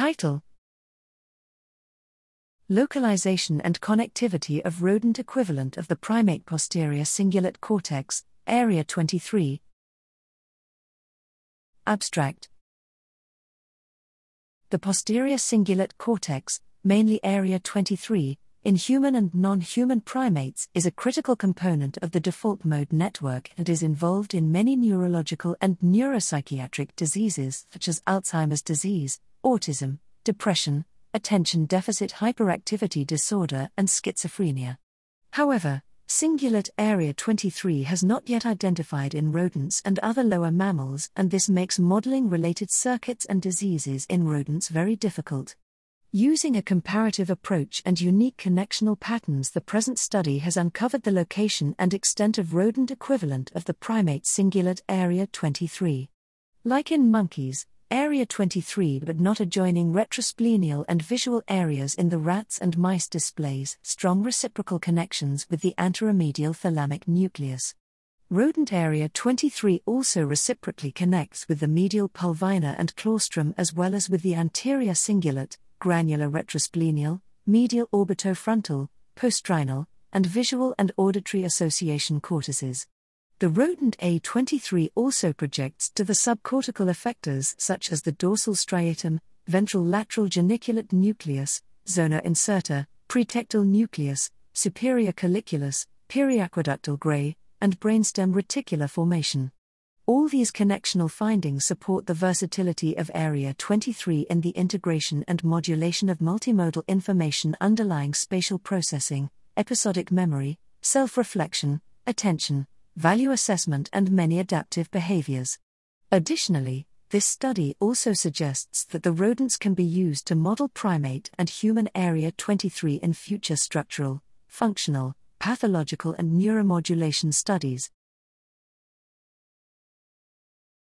Title Localization and connectivity of rodent equivalent of the primate posterior cingulate cortex, Area 23. Abstract The posterior cingulate cortex, mainly Area 23, in human and non human primates is a critical component of the default mode network and is involved in many neurological and neuropsychiatric diseases such as Alzheimer's disease, autism, depression, attention deficit hyperactivity disorder, and schizophrenia. However, cingulate area 23 has not yet identified in rodents and other lower mammals, and this makes modeling related circuits and diseases in rodents very difficult. Using a comparative approach and unique connectional patterns, the present study has uncovered the location and extent of rodent equivalent of the primate cingulate area 23. Like in monkeys, area 23 but not adjoining retrosplenial and visual areas in the rats and mice displays strong reciprocal connections with the anteromedial thalamic nucleus. Rodent area 23 also reciprocally connects with the medial pulvinar and claustrum as well as with the anterior cingulate, granular retrosplenial, medial orbitofrontal, postrhinal, and visual and auditory association cortices. The rodent A23 also projects to the subcortical effectors such as the dorsal striatum, ventral lateral geniculate nucleus, zona incerta, pretectal nucleus, superior colliculus, periaqueductal gray, and brainstem reticular formation. All these connectional findings support the versatility of Area 23 in the integration and modulation of multimodal information underlying spatial processing, episodic memory, self reflection, attention, value assessment, and many adaptive behaviors. Additionally, this study also suggests that the rodents can be used to model primate and human Area 23 in future structural, functional, pathological, and neuromodulation studies.